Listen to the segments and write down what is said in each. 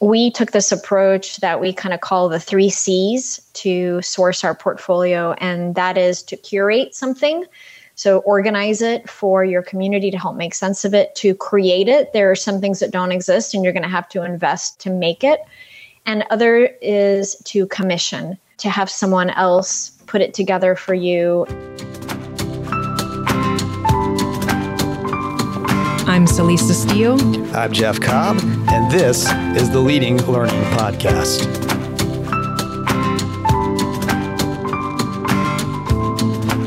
we took this approach that we kind of call the three C's to source our portfolio, and that is to curate something. So, organize it for your community to help make sense of it, to create it. There are some things that don't exist, and you're going to have to invest to make it. And other is to commission, to have someone else put it together for you. I'm Celisa Steele. I'm Jeff Cobb, and this is the Leading Learning Podcast.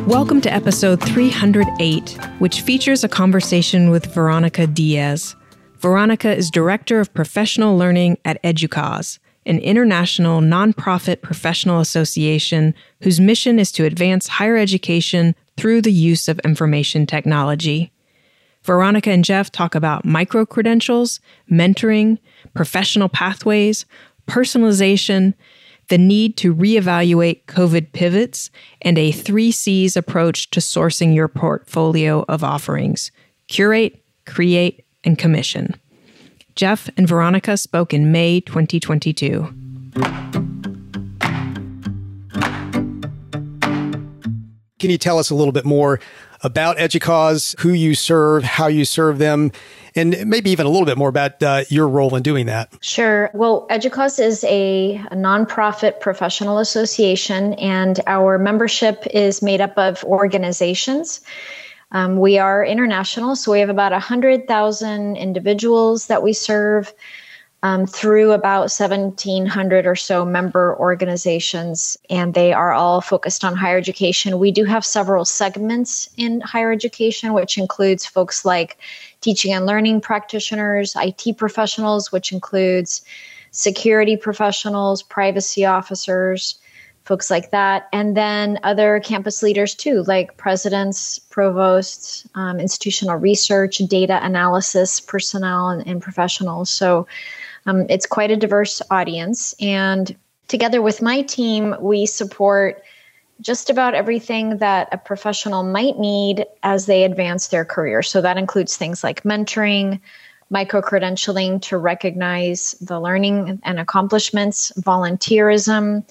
Welcome to episode 308, which features a conversation with Veronica Diaz. Veronica is Director of Professional Learning at EDUCAUSE, an international nonprofit professional association whose mission is to advance higher education through the use of information technology. Veronica and Jeff talk about micro credentials, mentoring, professional pathways, personalization, the need to reevaluate COVID pivots, and a three C's approach to sourcing your portfolio of offerings curate, create, and commission. Jeff and Veronica spoke in May 2022. Can you tell us a little bit more about EDUCAUSE, who you serve, how you serve them, and maybe even a little bit more about uh, your role in doing that. Sure. Well, EDUCAUSE is a, a nonprofit professional association, and our membership is made up of organizations. Um, we are international, so we have about 100,000 individuals that we serve um, through about 1,700 or so member organizations, and they are all focused on higher education. We do have several segments in higher education, which includes folks like teaching and learning practitioners, IT professionals, which includes security professionals, privacy officers, folks like that, and then other campus leaders too, like presidents, provosts, um, institutional research, data analysis personnel, and, and professionals. So um, it's quite a diverse audience. And together with my team, we support just about everything that a professional might need as they advance their career. So that includes things like mentoring, micro credentialing to recognize the learning and accomplishments, volunteerism,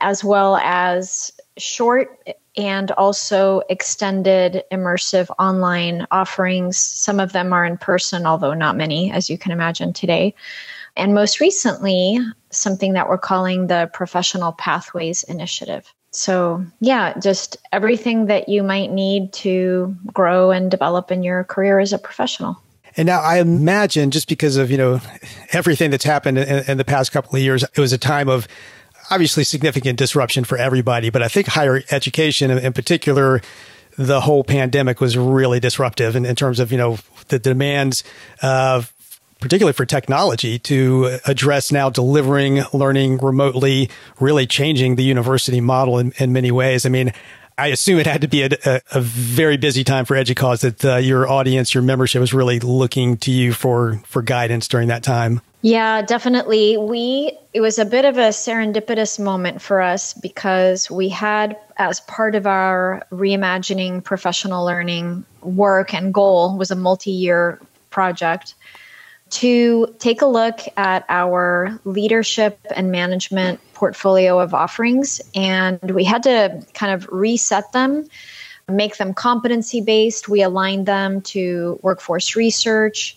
as well as short and also extended immersive online offerings. Some of them are in person, although not many, as you can imagine today. And most recently, something that we're calling the Professional Pathways Initiative. So, yeah, just everything that you might need to grow and develop in your career as a professional. And now I imagine just because of, you know, everything that's happened in, in the past couple of years, it was a time of obviously significant disruption for everybody. But I think higher education in particular, the whole pandemic was really disruptive in, in terms of, you know, the demands of particularly for technology to address now delivering learning remotely, really changing the university model in, in many ways. I mean, I assume it had to be a, a, a very busy time for EDUCAUSE that uh, your audience, your membership was really looking to you for, for guidance during that time. Yeah, definitely. We it was a bit of a serendipitous moment for us because we had as part of our reimagining professional learning work and goal was a multi-year project to take a look at our leadership and management portfolio of offerings. And we had to kind of reset them, make them competency based. We aligned them to workforce research.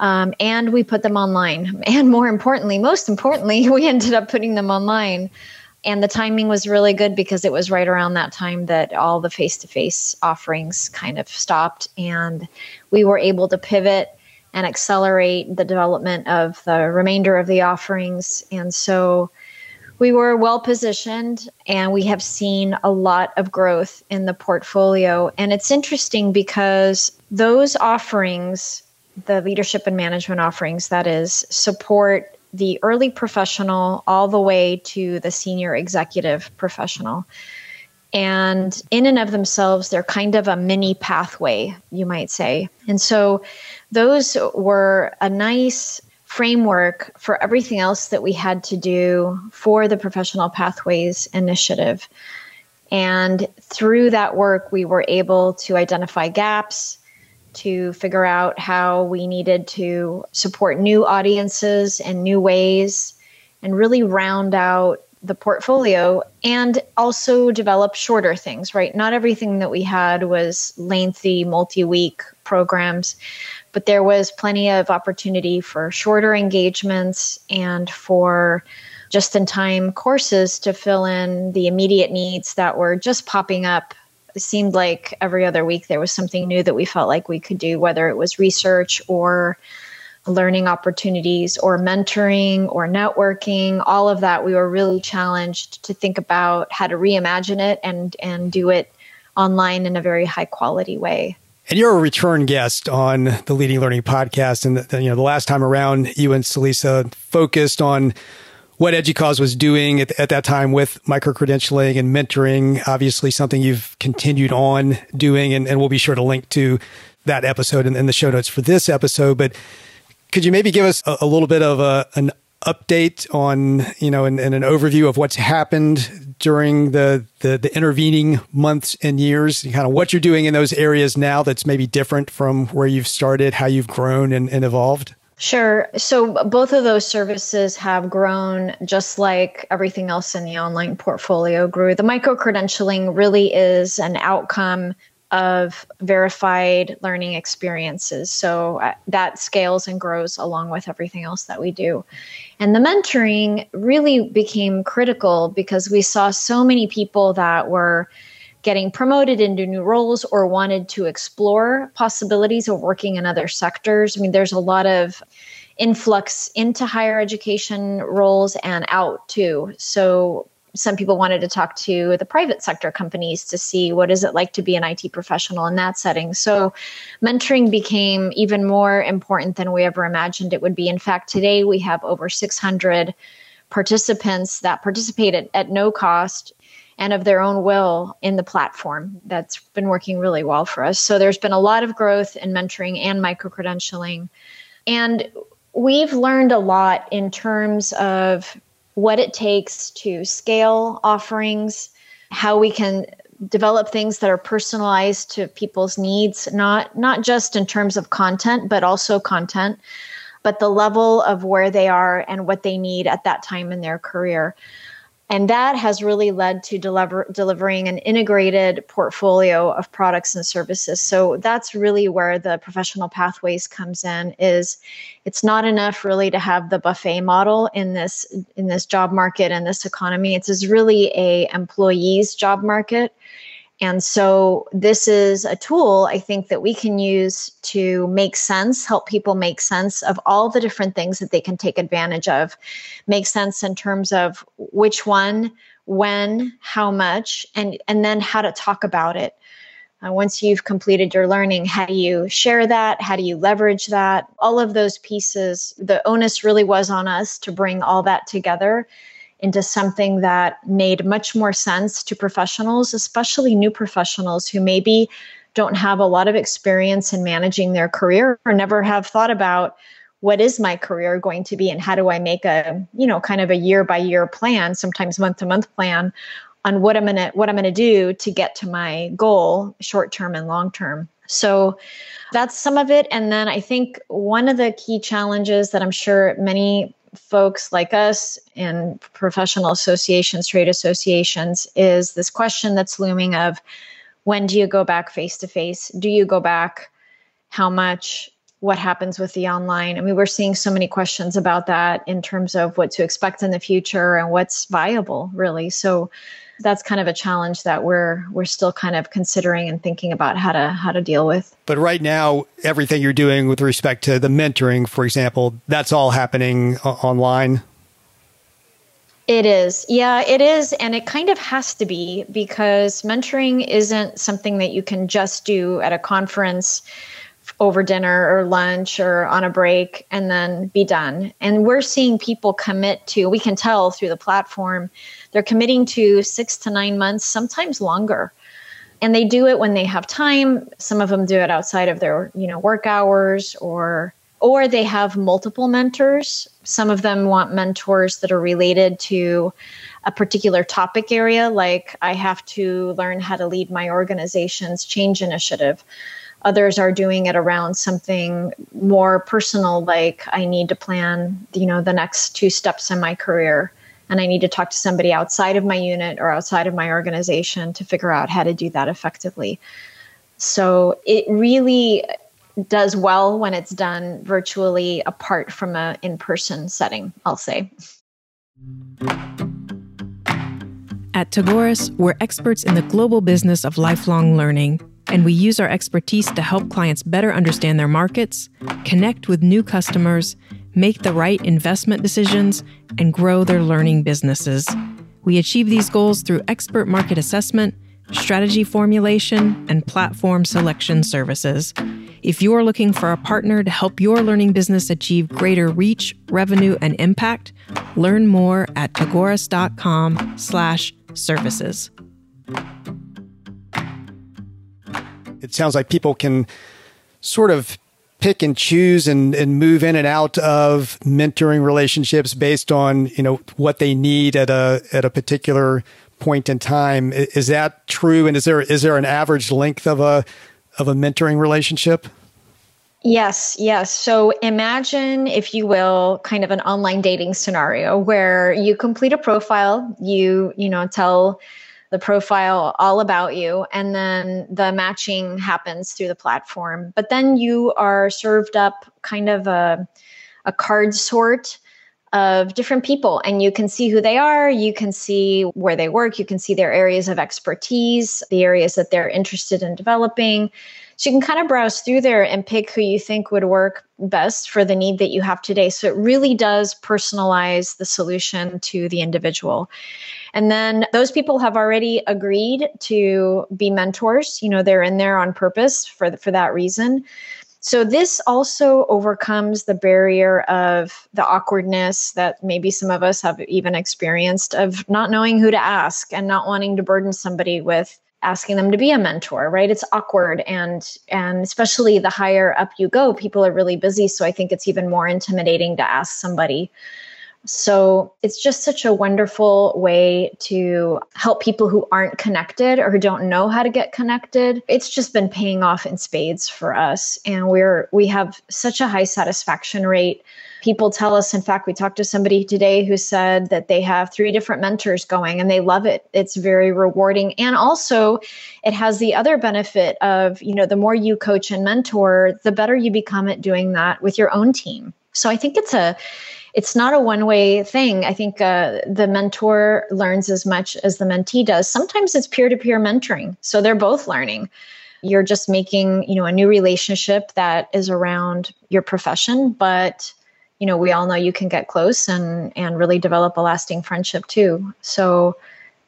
Um, and we put them online. And more importantly, most importantly, we ended up putting them online. And the timing was really good because it was right around that time that all the face to face offerings kind of stopped. And we were able to pivot and accelerate the development of the remainder of the offerings. And so we were well positioned and we have seen a lot of growth in the portfolio. And it's interesting because those offerings, the leadership and management offerings, that is, support the early professional all the way to the senior executive professional. And in and of themselves, they're kind of a mini pathway, you might say. And so those were a nice framework for everything else that we had to do for the Professional Pathways Initiative. And through that work, we were able to identify gaps, to figure out how we needed to support new audiences and new ways and really round out the portfolio and also develop shorter things, right? Not everything that we had was lengthy, multi week programs, but there was plenty of opportunity for shorter engagements and for just in time courses to fill in the immediate needs that were just popping up. It seemed like every other week there was something new that we felt like we could do, whether it was research or learning opportunities or mentoring or networking. All of that we were really challenged to think about how to reimagine it and and do it online in a very high quality way. And you're a return guest on the leading learning podcast. And the, you know the last time around you and Celisa focused on what EDUCAUSE was doing at, at that time with micro credentialing and mentoring obviously something you've continued on doing and, and we'll be sure to link to that episode in, in the show notes for this episode but could you maybe give us a, a little bit of a, an update on, you know, and, and, an overview of what's happened during the, the, the intervening months and years, and kind of what you're doing in those areas now that's maybe different from where you've started, how you've grown and, and evolved? Sure. So both of those services have grown just like everything else in the online portfolio grew. The micro credentialing really is an outcome of verified learning experiences. So uh, that scales and grows along with everything else that we do. And the mentoring really became critical because we saw so many people that were getting promoted into new roles or wanted to explore possibilities of working in other sectors. I mean, there's a lot of influx into higher education roles and out too. So some people wanted to talk to the private sector companies to see what is it like to be an IT professional in that setting. So mentoring became even more important than we ever imagined it would be. In fact, today we have over 600 participants that participate at, at no cost and of their own will in the platform. That's been working really well for us. So there's been a lot of growth in mentoring and micro credentialing. And we've learned a lot in terms of what it takes to scale offerings, how we can develop things that are personalized to people's needs, not not just in terms of content, but also content, but the level of where they are and what they need at that time in their career. And that has really led to deliver, delivering an integrated portfolio of products and services. So that's really where the professional pathways comes in is it's not enough really to have the buffet model in this in this job market and this economy. It's really a employees job market and so this is a tool I think that we can use to make sense, help people make sense of all the different things that they can take advantage of. Make sense in terms of which one, when, how much, and, and then how to talk about it. Uh, once you've completed your learning, how do you share that? How do you leverage that? All of those pieces, the onus really was on us to bring all that together into something that made much more sense to professionals, especially new professionals who maybe don't have a lot of experience in managing their career or never have thought about what is my career going to be and how do I make a, you know, kind of a year by year plan, sometimes month to month plan on what I'm going to what I'm going to do to get to my goal short term and long term. So that's some of it and then I think one of the key challenges that I'm sure many folks like us and professional associations, trade associations, is this question that's looming of when do you go back face to face? Do you go back? How much? What happens with the online? I mean, we're seeing so many questions about that in terms of what to expect in the future and what's viable, really. So, that's kind of a challenge that we're we're still kind of considering and thinking about how to how to deal with. But right now, everything you're doing with respect to the mentoring, for example, that's all happening online. It is. Yeah, it is. And it kind of has to be because mentoring isn't something that you can just do at a conference over dinner or lunch or on a break and then be done. And we're seeing people commit to, we can tell through the platform, they're committing to six to nine months, sometimes longer. And they do it when they have time. Some of them do it outside of their, you know, work hours or or they have multiple mentors. Some of them want mentors that are related to a particular topic area, like I have to learn how to lead my organization's change initiative Others are doing it around something more personal, like I need to plan, you know, the next two steps in my career. And I need to talk to somebody outside of my unit or outside of my organization to figure out how to do that effectively. So it really does well when it's done virtually apart from a in-person setting, I'll say. At Tagoras, we're experts in the global business of lifelong learning, and we use our expertise to help clients better understand their markets, connect with new customers, make the right investment decisions, and grow their learning businesses. We achieve these goals through expert market assessment, strategy formulation, and platform selection services. If you're looking for a partner to help your learning business achieve greater reach, revenue, and impact, learn more at tagoras.com slash services. It sounds like people can sort of pick and choose and, and move in and out of mentoring relationships based on, you know, what they need at a at a particular point in time. Is that true? And is there is there an average length of a of a mentoring relationship? Yes, yes. So imagine, if you will, kind of an online dating scenario where you complete a profile, you, you know, tell the profile all about you, and then the matching happens through the platform. But then you are served up kind of a, a card sort of different people and you can see who they are you can see where they work you can see their areas of expertise the areas that they're interested in developing so you can kind of browse through there and pick who you think would work best for the need that you have today. So it really does personalize the solution to the individual. And then those people have already agreed to be mentors. You know they're in there on purpose for for that reason. So this also overcomes the barrier of the awkwardness that maybe some of us have even experienced of not knowing who to ask and not wanting to burden somebody with asking them to be a mentor right it's awkward and and especially the higher up you go people are really busy so i think it's even more intimidating to ask somebody so it's just such a wonderful way to help people who aren't connected or who don't know how to get connected. It's just been paying off in spades for us and we're we have such a high satisfaction rate. People tell us in fact we talked to somebody today who said that they have three different mentors going and they love it. It's very rewarding and also it has the other benefit of, you know, the more you coach and mentor, the better you become at doing that with your own team. So I think it's a it's not a one way thing. I think uh, the mentor learns as much as the mentee does. Sometimes it's peer to peer mentoring, so they're both learning. You're just making you know a new relationship that is around your profession, but you know we all know you can get close and and really develop a lasting friendship too. So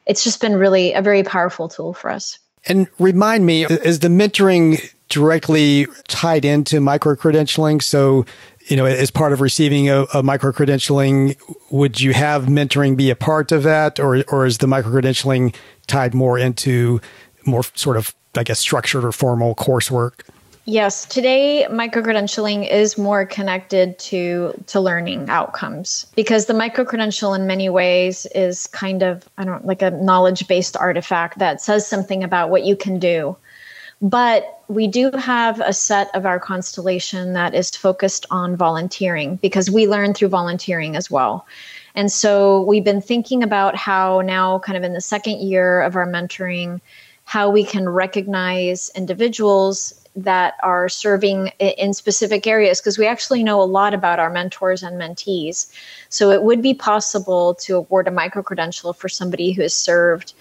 it's just been really a very powerful tool for us. And remind me, is the mentoring directly tied into micro credentialing? So you know, as part of receiving a, a micro credentialing, would you have mentoring be a part of that, or or is the micro credentialing tied more into more sort of, I guess, structured or formal coursework? Yes, today micro credentialing is more connected to to learning outcomes because the micro credential in many ways is kind of I don't like a knowledge based artifact that says something about what you can do. But we do have a set of our constellation that is focused on volunteering because we learn through volunteering as well. And so we've been thinking about how now, kind of in the second year of our mentoring, how we can recognize individuals that are serving in specific areas because we actually know a lot about our mentors and mentees. So it would be possible to award a micro credential for somebody who has served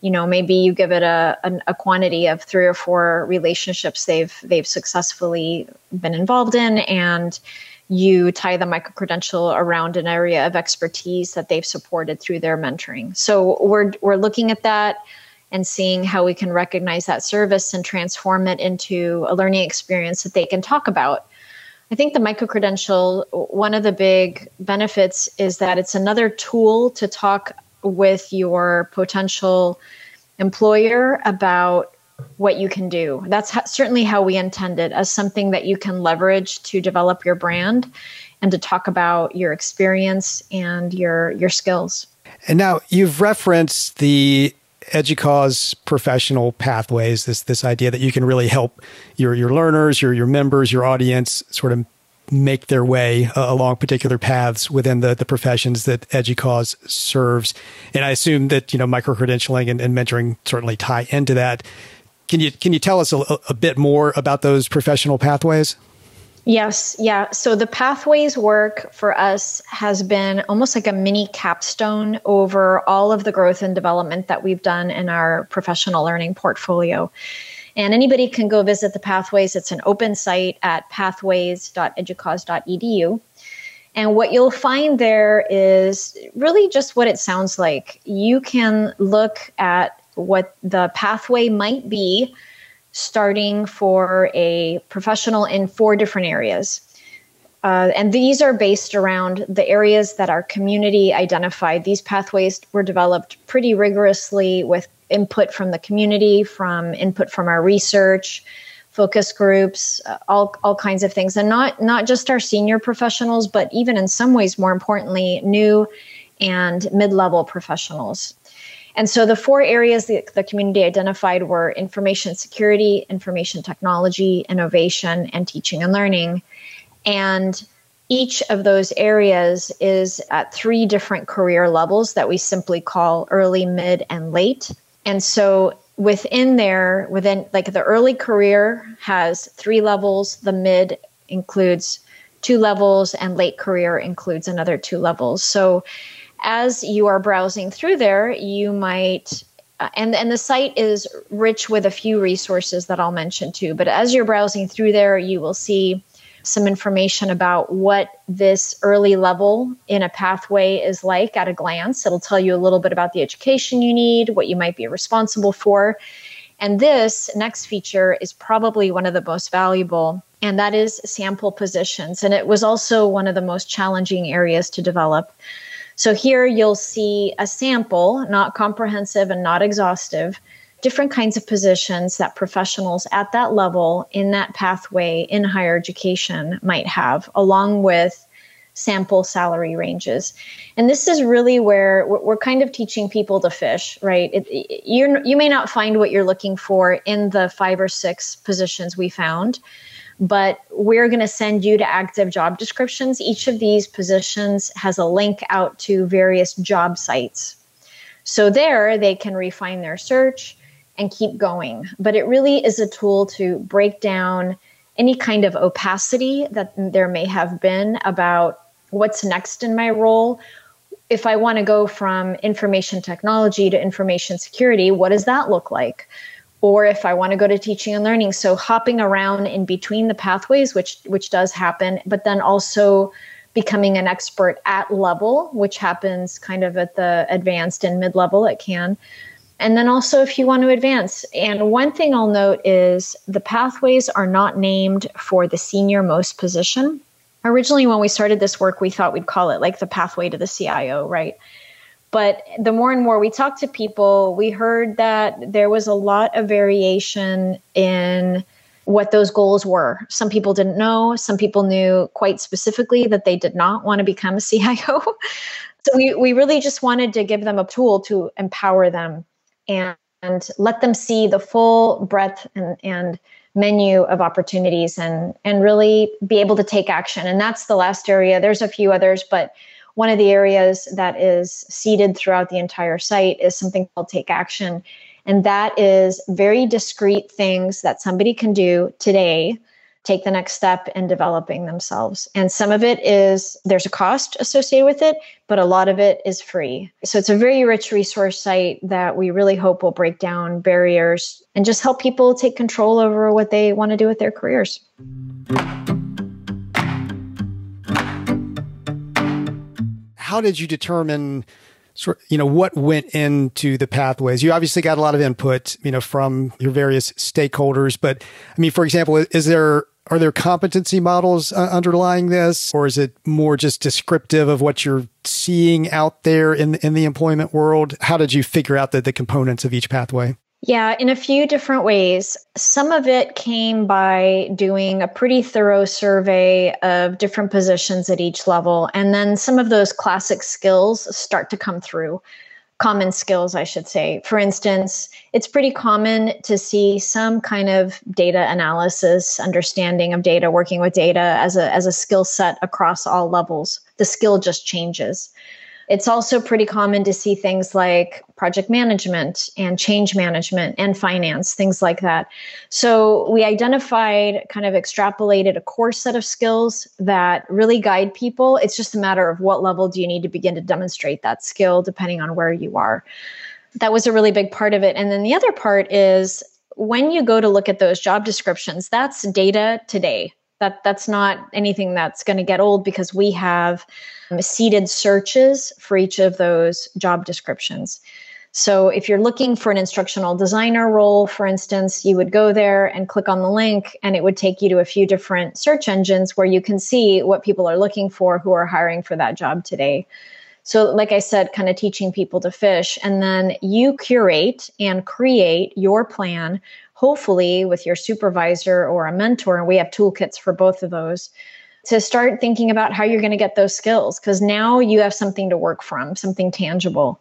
you know maybe you give it a, a, a, quantity of three or four relationships they've they've successfully been involved in and you tie the micro credential around an area of expertise that they've supported through their mentoring so we're we're looking at that and seeing how we can recognize that service and transform it into a learning experience that they can talk about I think the micro credential, one of the big benefits is that it's another tool to talk with your potential employer about what you can do. That's ha- certainly how we intend it as something that you can leverage to develop your brand and to talk about your experience and your your skills. And now you've referenced the EDUCAUSE professional pathways, this this idea that you can really help your your learners, your your members, your audience sort of make their way uh, along particular paths within the, the professions that EDUCAUSE serves. And I assume that, you know, micro-credentialing and, and mentoring certainly tie into that. Can you, can you tell us a, a bit more about those professional pathways? Yes, yeah. So the pathways work for us has been almost like a mini capstone over all of the growth and development that we've done in our professional learning portfolio. And anybody can go visit the pathways. It's an open site at pathways.educause.edu. And what you'll find there is really just what it sounds like. You can look at what the pathway might be starting for a professional in four different areas. Uh, and these are based around the areas that our community identified. These pathways were developed pretty rigorously with input from the community, from input from our research, focus groups, uh, all, all kinds of things. And not, not just our senior professionals, but even in some ways, more importantly, new and mid level professionals. And so the four areas that the community identified were information security, information technology, innovation, and teaching and learning. And each of those areas is at three different career levels that we simply call early, mid, and late. And so within there, within like the early career has three levels, the mid includes two levels, and late career includes another two levels. So as you are browsing through there, you might uh, and and the site is rich with a few resources that I'll mention too. But as you're browsing through there, you will see some information about what this early level in a pathway is like at a glance. It'll tell you a little bit about the education you need, what you might be responsible for. And this next feature is probably one of the most valuable, and that is sample positions. And it was also one of the most challenging areas to develop. So here you'll see a sample, not comprehensive and not exhaustive, different kinds of positions that professionals at that level in that pathway in higher education might have, along with sample salary ranges. And this is really where we're kind of teaching people to fish, right? It, you you may not find what you're looking for in the five or six positions we found, but we're going to send you to active job descriptions. Each of these positions has a link out to various job sites. So there they can refine their search and keep going. But it really is a tool to break down any kind of opacity that there may have been about what's next in my role. If I want to go from information technology to information security, what does that look like? Or if I want to go to teaching and learning. So hopping around in between the pathways, which which does happen, but then also becoming an expert at level, which happens kind of at the advanced and mid level, it can. And then also if you want to advance. And one thing I'll note is the pathways are not named for the senior most position. Originally, when we started this work, we thought we'd call it like the pathway to the CIO, right? But the more and more we talked to people, we heard that there was a lot of variation in what those goals were. Some people didn't know, some people knew quite specifically that they did not want to become a CIO. so we, we really just wanted to give them a tool to empower them and, and let them see the full breadth and, and menu of opportunities and and really be able to take action. And that's the last area. There's a few others, but one of the areas that is seeded throughout the entire site is something called Take Action. And that is very discrete things that somebody can do today, take the next step in developing themselves. And some of it is there's a cost associated with it, but a lot of it is free. So it's a very rich resource site that we really hope will break down barriers and just help people take control over what they want to do with their careers. How did you determine sort you know what went into the pathways? You obviously got a lot of input you know from your various stakeholders but i mean for example is there are there competency models uh, underlying this or is it more just descriptive of what you're seeing out there in in the employment world? How did you figure out the, the components of each pathway yeah, in a few different ways. Some of it came by doing a pretty thorough survey of different positions at each level. And then some of those classic skills start to come through. common skills, I should say. For instance, it's pretty common to see some kind of data analysis, understanding of data, working with data as a, as a skill set across all levels. The skill just changes. It's also pretty common to see things like project management and change management and finance, things like that. So we identified, kind of extrapolated a core set of skills that really guide people. It's just a matter of what level do you need to begin to demonstrate that skill depending on where you are. That was a really big part of it. And then the other part is when you go to look at those job descriptions, that's data today. That that's not anything that's going to get old because we have seeded searches for each of those job descriptions. So if you're looking for an instructional designer role, for instance, you would go there and click on the link and it would take you to a few different search engines where you can see what people are looking for who are hiring for that job today. So, like I said, kind of teaching people to fish. And then you curate and create your plan, hopefully with your supervisor or a mentor. And we have toolkits for both of those to start thinking about how you're going to get those skills because now you have something to work from, something tangible.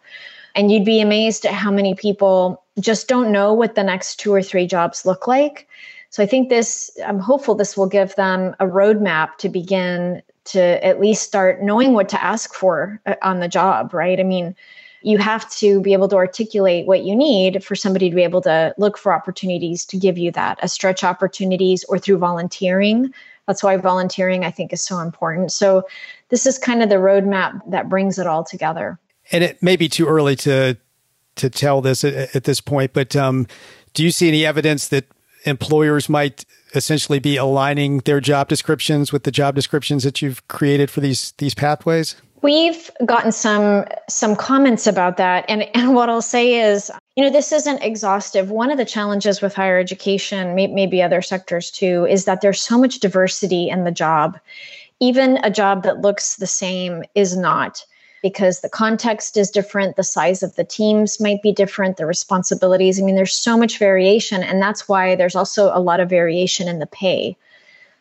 And you'd be amazed at how many people just don't know what the next two or three jobs look like. So I think this, I'm hopeful this will give them a roadmap to begin to at least start knowing what to ask for uh, on the job, right? I mean, you have to be able to articulate what you need for somebody to be able to look for opportunities to give you that, a stretch opportunities or through volunteering that's why volunteering, I think, is so important. So this is kind of the roadmap that brings it all together. And it may be too early to to tell this at, at this point, but um, do you see any evidence that employers might essentially be aligning their job descriptions with the job descriptions that you've created for these these pathways? We've gotten some some comments about that, and and what I'll say is, you know, this isn't exhaustive. One of the challenges with higher education, maybe other sectors too, is that there's so much diversity in the job. Even a job that looks the same is not because the context is different, the size of the teams might be different, the responsibilities. I mean, there's so much variation, and that's why there's also a lot of variation in the pay.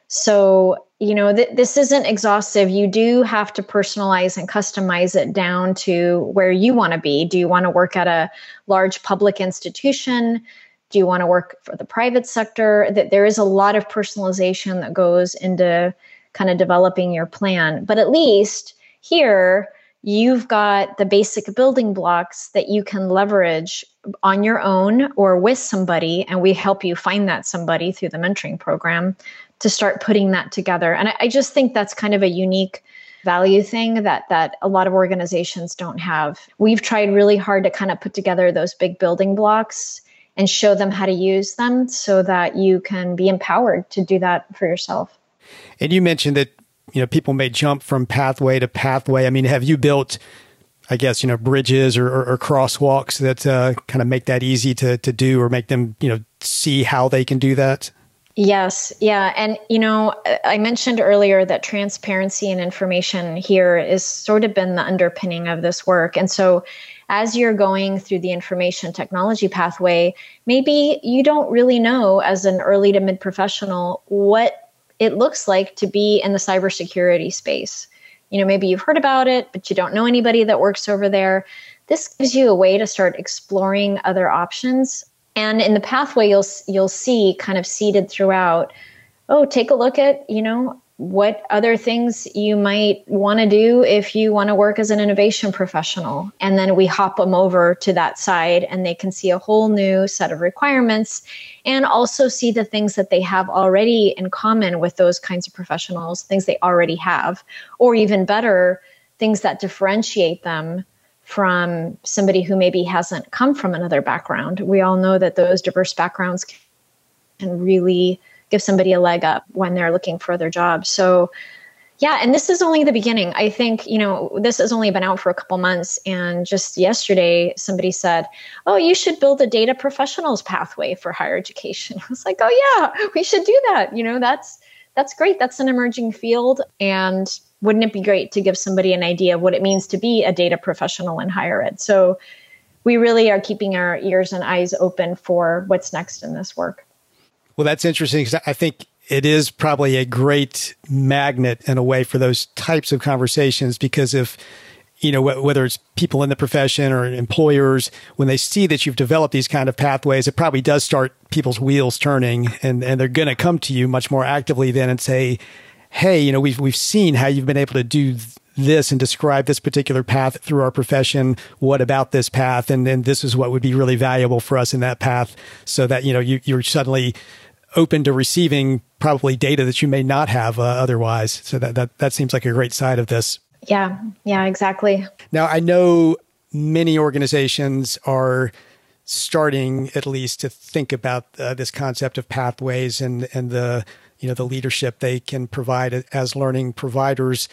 So, you know, th- this isn't exhaustive. You do have to personalize and customize it down to where you want to be. Do you want to work at a large public institution? Do you want to work for the private sector? That there is a lot of personalization that goes into kind of developing your plan. But at least here, you've got the basic building blocks that you can leverage on your own or with somebody and we help you find that somebody through the mentoring program to start putting that together. And I, I just think that's kind of a unique value thing that that a lot of organizations don't have. We've tried really hard to kind of put together those big building blocks and show them how to use them so that you can be empowered to do that for yourself. And you mentioned that you know people may jump from pathway to pathway. I mean, have you built I guess you know bridges or, or, or crosswalks that uh, kind of make that easy to to do or make them you know see how they can do that. Yes, yeah. And, you know, I mentioned earlier that transparency and information here is sort of been the underpinning of this work. And so, as you're going through the information technology pathway, maybe you don't really know as an early to mid professional what it looks like to be in the cybersecurity space. You know, maybe you've heard about it, but you don't know anybody that works over there. This gives you a way to start exploring other options and in the pathway you'll you'll see kind of seeded throughout oh take a look at you know what other things you might want to do if you want to work as an innovation professional. And then we hop them over to that side and they can see a whole new set of requirements and also see the things that they have already in common with those kinds of professionals things they already have or even better things that differentiate them from somebody who maybe hasn't come from another background. We all know that those diverse backgrounds can really give somebody a leg up when they're looking for other jobs. So, yeah, and this is only the beginning. I think, you know, this has only been out for a couple months. And just yesterday, somebody said, Oh, you should build a data professionals pathway for higher education. I was like, Oh, yeah, we should do that. You know, that's that's great. That's an emerging field. And wouldn't it be great to give somebody an idea of what it means to be a data professional in higher ed? So we really are keeping our ears and eyes open for what's next in this work. Well, that's interesting because I think it is probably a great magnet in a way for those types of conversations because if you know, whether it's people in the profession or employers, when they see that you've developed these kind of pathways, it probably does start people's wheels turning and, and they're going to come to you much more actively then and say, Hey, you know, we've, we've seen how you've been able to do this and describe this particular path through our profession. What about this path? And then this is what would be really valuable for us in that path so that, you know, you, you're suddenly open to receiving probably data that you may not have uh, otherwise. So that, that, that seems like a great side of this. Yeah, yeah, exactly. Now, I know many organizations are starting at least to think about uh, this concept of pathways and, and the, you know, the leadership they can provide as learning providers.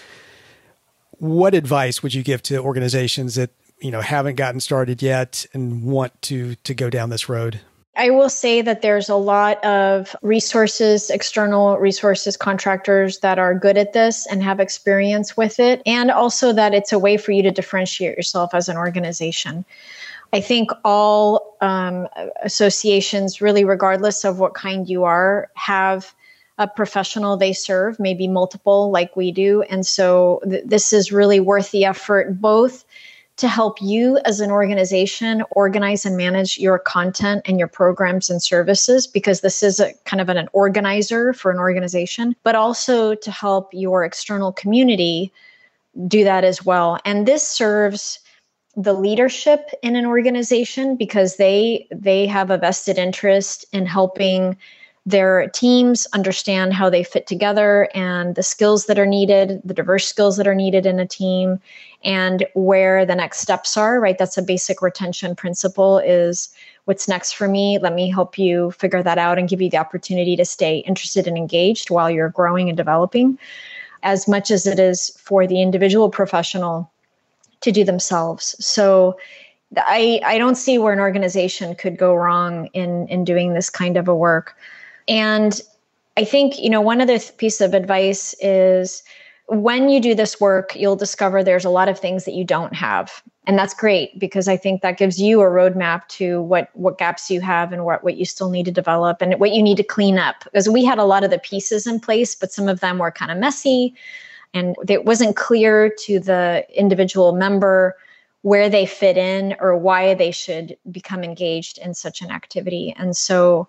What advice would you give to organizations that, you know, haven't gotten started yet and want to, to go down this road? I will say that there's a lot of resources, external resources, contractors that are good at this and have experience with it, and also that it's a way for you to differentiate yourself as an organization. I think all um, associations, really, regardless of what kind you are, have a professional they serve, maybe multiple like we do. And so th- this is really worth the effort, both to help you as an organization organize and manage your content and your programs and services because this is a kind of an, an organizer for an organization, but also to help your external community do that as well. And this serves the leadership in an organization because they they have a vested interest in helping their teams understand how they fit together and the skills that are needed, the diverse skills that are needed in a team, and where the next steps are, right? That's a basic retention principle is what's next for me? Let me help you figure that out and give you the opportunity to stay interested and engaged while you're growing and developing as much as it is for the individual professional to do themselves. So I, I don't see where an organization could go wrong in, in doing this kind of a work. And I think, you know, one other piece of advice is when you do this work, you'll discover there's a lot of things that you don't have. And that's great because I think that gives you a roadmap to what what gaps you have and what, what you still need to develop and what you need to clean up. Because we had a lot of the pieces in place, but some of them were kind of messy and it wasn't clear to the individual member where they fit in or why they should become engaged in such an activity. And so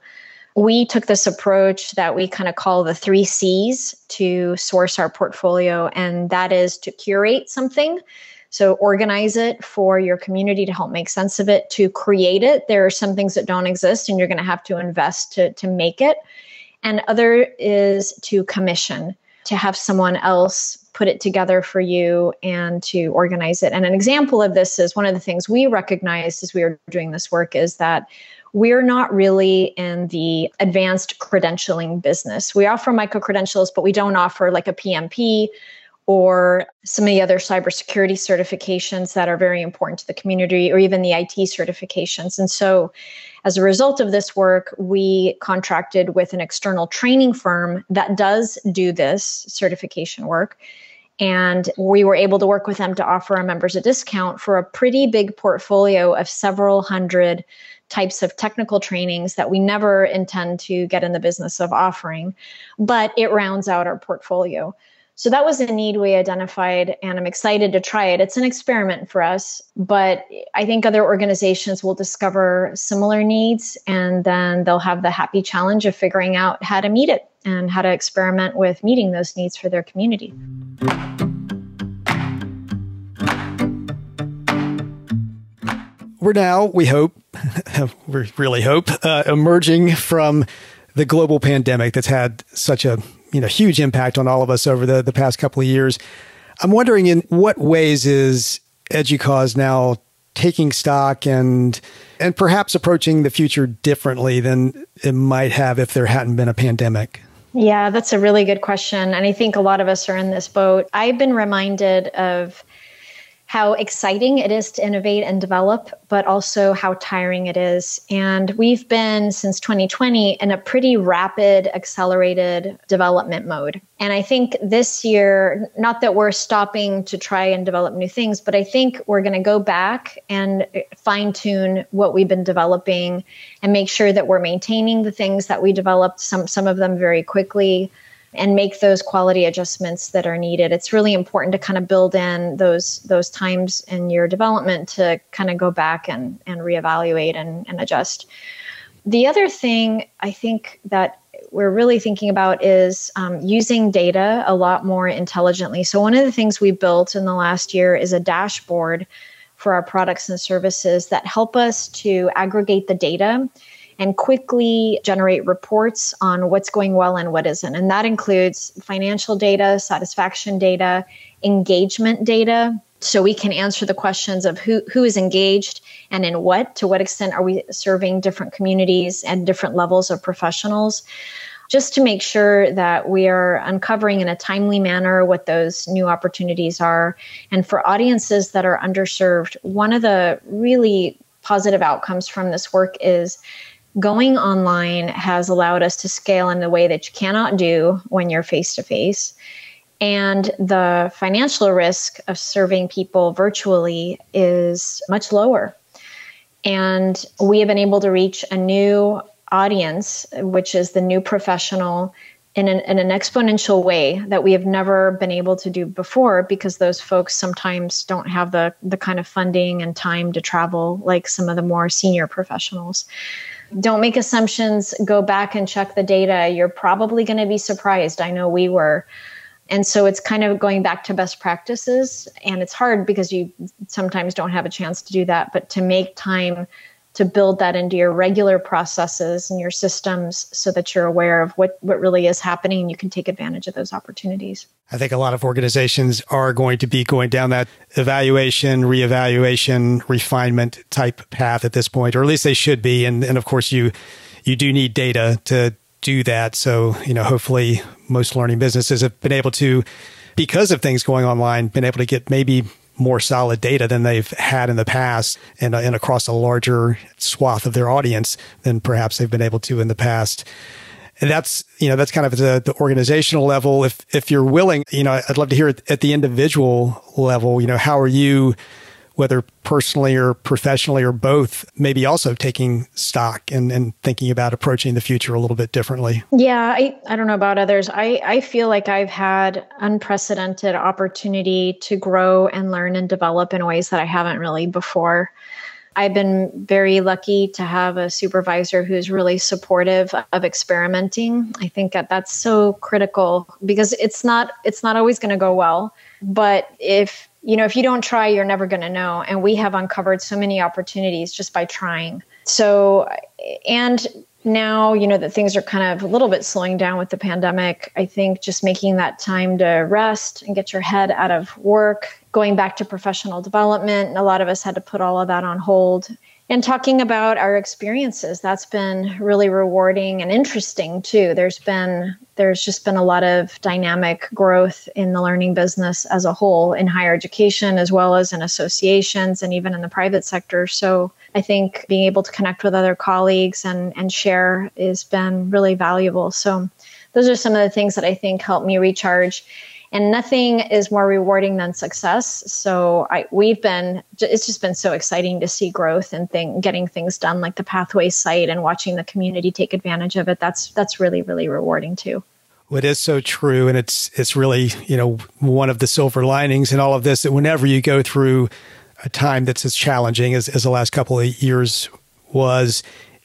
we took this approach that we kind of call the three C's to source our portfolio, and that is to curate something. So, organize it for your community to help make sense of it, to create it. There are some things that don't exist, and you're going to have to invest to, to make it. And other is to commission, to have someone else put it together for you and to organize it. And an example of this is one of the things we recognized as we were doing this work is that we're not really in the advanced credentialing business. We offer micro credentials, but we don't offer like a PMP or some of the other cybersecurity certifications that are very important to the community, or even the IT certifications. And so, as a result of this work, we contracted with an external training firm that does do this certification work. And we were able to work with them to offer our members a discount for a pretty big portfolio of several hundred types of technical trainings that we never intend to get in the business of offering, but it rounds out our portfolio. So that was a need we identified, and I'm excited to try it. It's an experiment for us, but I think other organizations will discover similar needs, and then they'll have the happy challenge of figuring out how to meet it and how to experiment with meeting those needs for their community. We're now, we hope, we really hope, uh, emerging from the global pandemic that's had such a you know huge impact on all of us over the, the past couple of years. I'm wondering in what ways is EDUCAUSE now taking stock and and perhaps approaching the future differently than it might have if there hadn't been a pandemic? Yeah, that's a really good question. And I think a lot of us are in this boat. I've been reminded of how exciting it is to innovate and develop, but also how tiring it is. And we've been since 2020 in a pretty rapid, accelerated development mode. And I think this year, not that we're stopping to try and develop new things, but I think we're going to go back and fine tune what we've been developing and make sure that we're maintaining the things that we developed, some, some of them very quickly and make those quality adjustments that are needed. It's really important to kind of build in those those times in your development to kind of go back and, and reevaluate and, and adjust. The other thing I think that we're really thinking about is um, using data a lot more intelligently. So, one of the things we built in the last year is a dashboard for our products and services that help us to aggregate the data and quickly generate reports on what's going well and what isn't. And that includes financial data, satisfaction data, engagement data. So we can answer the questions of who, who is engaged and in what, to what extent are we serving different communities and different levels of professionals just to make sure that we are uncovering in a timely manner what those new opportunities are. And for audiences that are underserved, one of the really positive outcomes from this work is going online has allowed us to scale in a way that you cannot do when you're face to face. And the financial risk of serving people virtually is much lower. And we have been able to reach a new audience, which is the new professional, in an, in an exponential way that we have never been able to do before because those folks sometimes don't have the, the kind of funding and time to travel like some of the more senior professionals. Don't make assumptions, go back and check the data. You're probably going to be surprised. I know we were. And so it's kind of going back to best practices. And it's hard because you sometimes don't have a chance to do that, but to make time to build that into your regular processes and your systems so that you're aware of what, what really is happening and you can take advantage of those opportunities. I think a lot of organizations are going to be going down that evaluation, reevaluation, refinement type path at this point, or at least they should be. And, and of course, you you do need data to do that. So, you know, hopefully most learning businesses have been able to, because of things going online, been able to get maybe more solid data than they've had in the past and, uh, and across a larger swath of their audience than perhaps they've been able to in the past. And that's, you know, that's kind of the, the organizational level. If, if you're willing, you know, I'd love to hear at the individual level, you know, how are you whether personally or professionally or both, maybe also taking stock and, and thinking about approaching the future a little bit differently? Yeah, I, I don't know about others. I, I feel like I've had unprecedented opportunity to grow and learn and develop in ways that I haven't really before. I've been very lucky to have a supervisor who's really supportive of experimenting. I think that that's so critical because it's not it's not always going to go well, but if you know, if you don't try, you're never going to know. And we have uncovered so many opportunities just by trying. So, and now, you know, that things are kind of a little bit slowing down with the pandemic. I think just making that time to rest and get your head out of work, going back to professional development. And a lot of us had to put all of that on hold and talking about our experiences that's been really rewarding and interesting too. There's been there's just been a lot of dynamic growth in the learning business as a whole in higher education as well as in associations and even in the private sector. So i think being able to connect with other colleagues and and share has been really valuable. So those are some of the things that i think help me recharge and nothing is more rewarding than success. So I, we've been it's just been so exciting to see growth and thing, getting things done like the pathway site and watching the community take advantage of it. That's that's really really rewarding too. It is so true. And it's it's really you know one of the silver linings in all of this that whenever you go through a time that's as challenging as, as the last couple of years was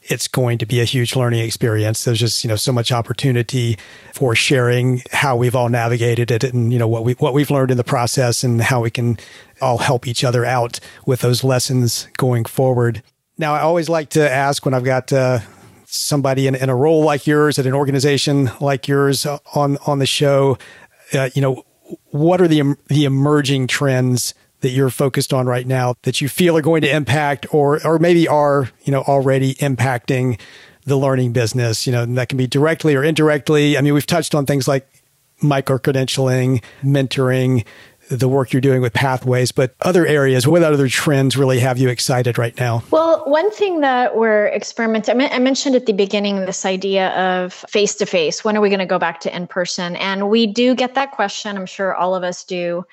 it's going to be a huge learning experience. There's just, you know, so much opportunity for sharing how we've all navigated it and, you know, what we, what we've learned in the process and how we can all help each other out with those lessons going forward. Now, I always like to ask when I've got, uh, somebody in, in a role like yours at an organization like yours on, on the show, uh, you know, what are the, the emerging trends that you're focused on right now that you feel are going to impact or or maybe are you know already impacting the learning business you know and that can be directly or indirectly i mean we've touched on things like micro credentialing mentoring the work you're doing with pathways, but other areas, what other trends really have you excited right now? Well, one thing that we're experimenting, I mentioned at the beginning this idea of face to face. When are we going to go back to in person? And we do get that question. I'm sure all of us do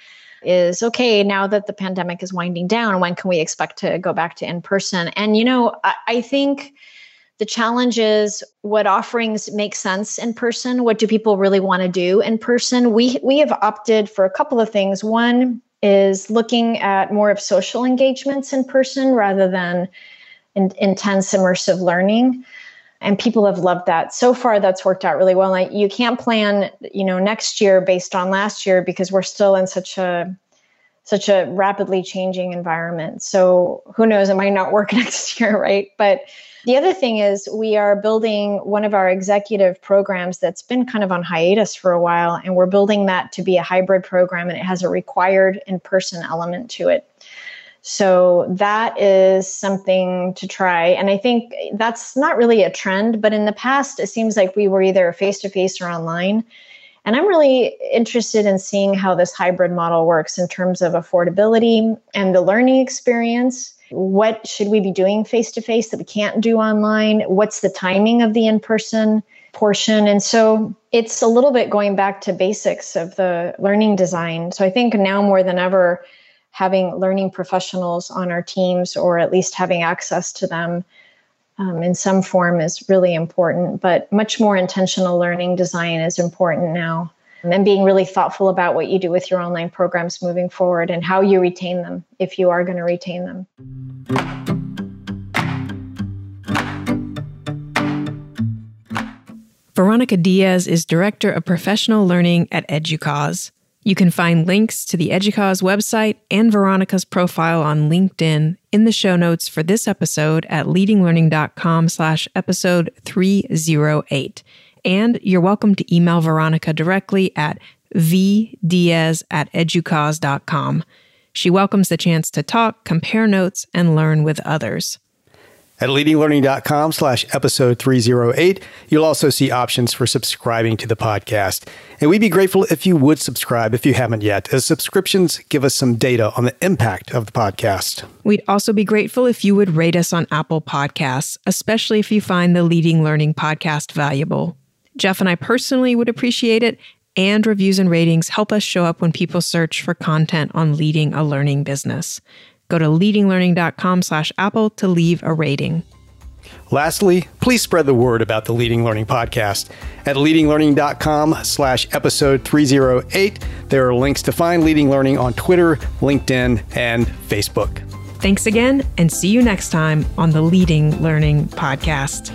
is okay, now that the pandemic is winding down, when can we expect to go back to in person? And, you know, I, I think the challenge is what offerings make sense in person. What do people really want to do in person? We we have opted for a couple of things. One is looking at more of social engagements in person rather than in, intense immersive learning and people have loved that. So far that's worked out really well. Like you can't plan you know next year based on last year because we're still in such a such a rapidly changing environment. So who knows? It might not work next year right? But the other thing is, we are building one of our executive programs that's been kind of on hiatus for a while, and we're building that to be a hybrid program, and it has a required in person element to it. So that is something to try. And I think that's not really a trend, but in the past, it seems like we were either face to face or online. And I'm really interested in seeing how this hybrid model works in terms of affordability and the learning experience what should we be doing face to face that we can't do online? What's the timing of the in person portion? And so it's a little bit going back to basics of the learning design. So I think now more than ever, having learning professionals on our teams or at least having access to them um, in some form is really important. But much more intentional learning design is important now and being really thoughtful about what you do with your online programs moving forward and how you retain them if you are going to retain them. Veronica Diaz is Director of Professional Learning at EDUCAUSE. You can find links to the EDUCAUSE website and Veronica's profile on LinkedIn in the show notes for this episode at leadinglearning.com slash episode 308. And you're welcome to email Veronica directly at vdiaz at educause.com. She welcomes the chance to talk, compare notes, and learn with others. At leadinglearning.com slash episode 308, you'll also see options for subscribing to the podcast. And we'd be grateful if you would subscribe if you haven't yet, as subscriptions give us some data on the impact of the podcast. We'd also be grateful if you would rate us on Apple Podcasts, especially if you find the Leading Learning podcast valuable. Jeff and I personally would appreciate it, and reviews and ratings help us show up when people search for content on leading a learning business. Go to leadinglearning.com slash Apple to leave a rating. Lastly, please spread the word about the Leading Learning Podcast. At leadinglearning.com slash episode 308, there are links to find Leading Learning on Twitter, LinkedIn, and Facebook. Thanks again, and see you next time on the Leading Learning Podcast.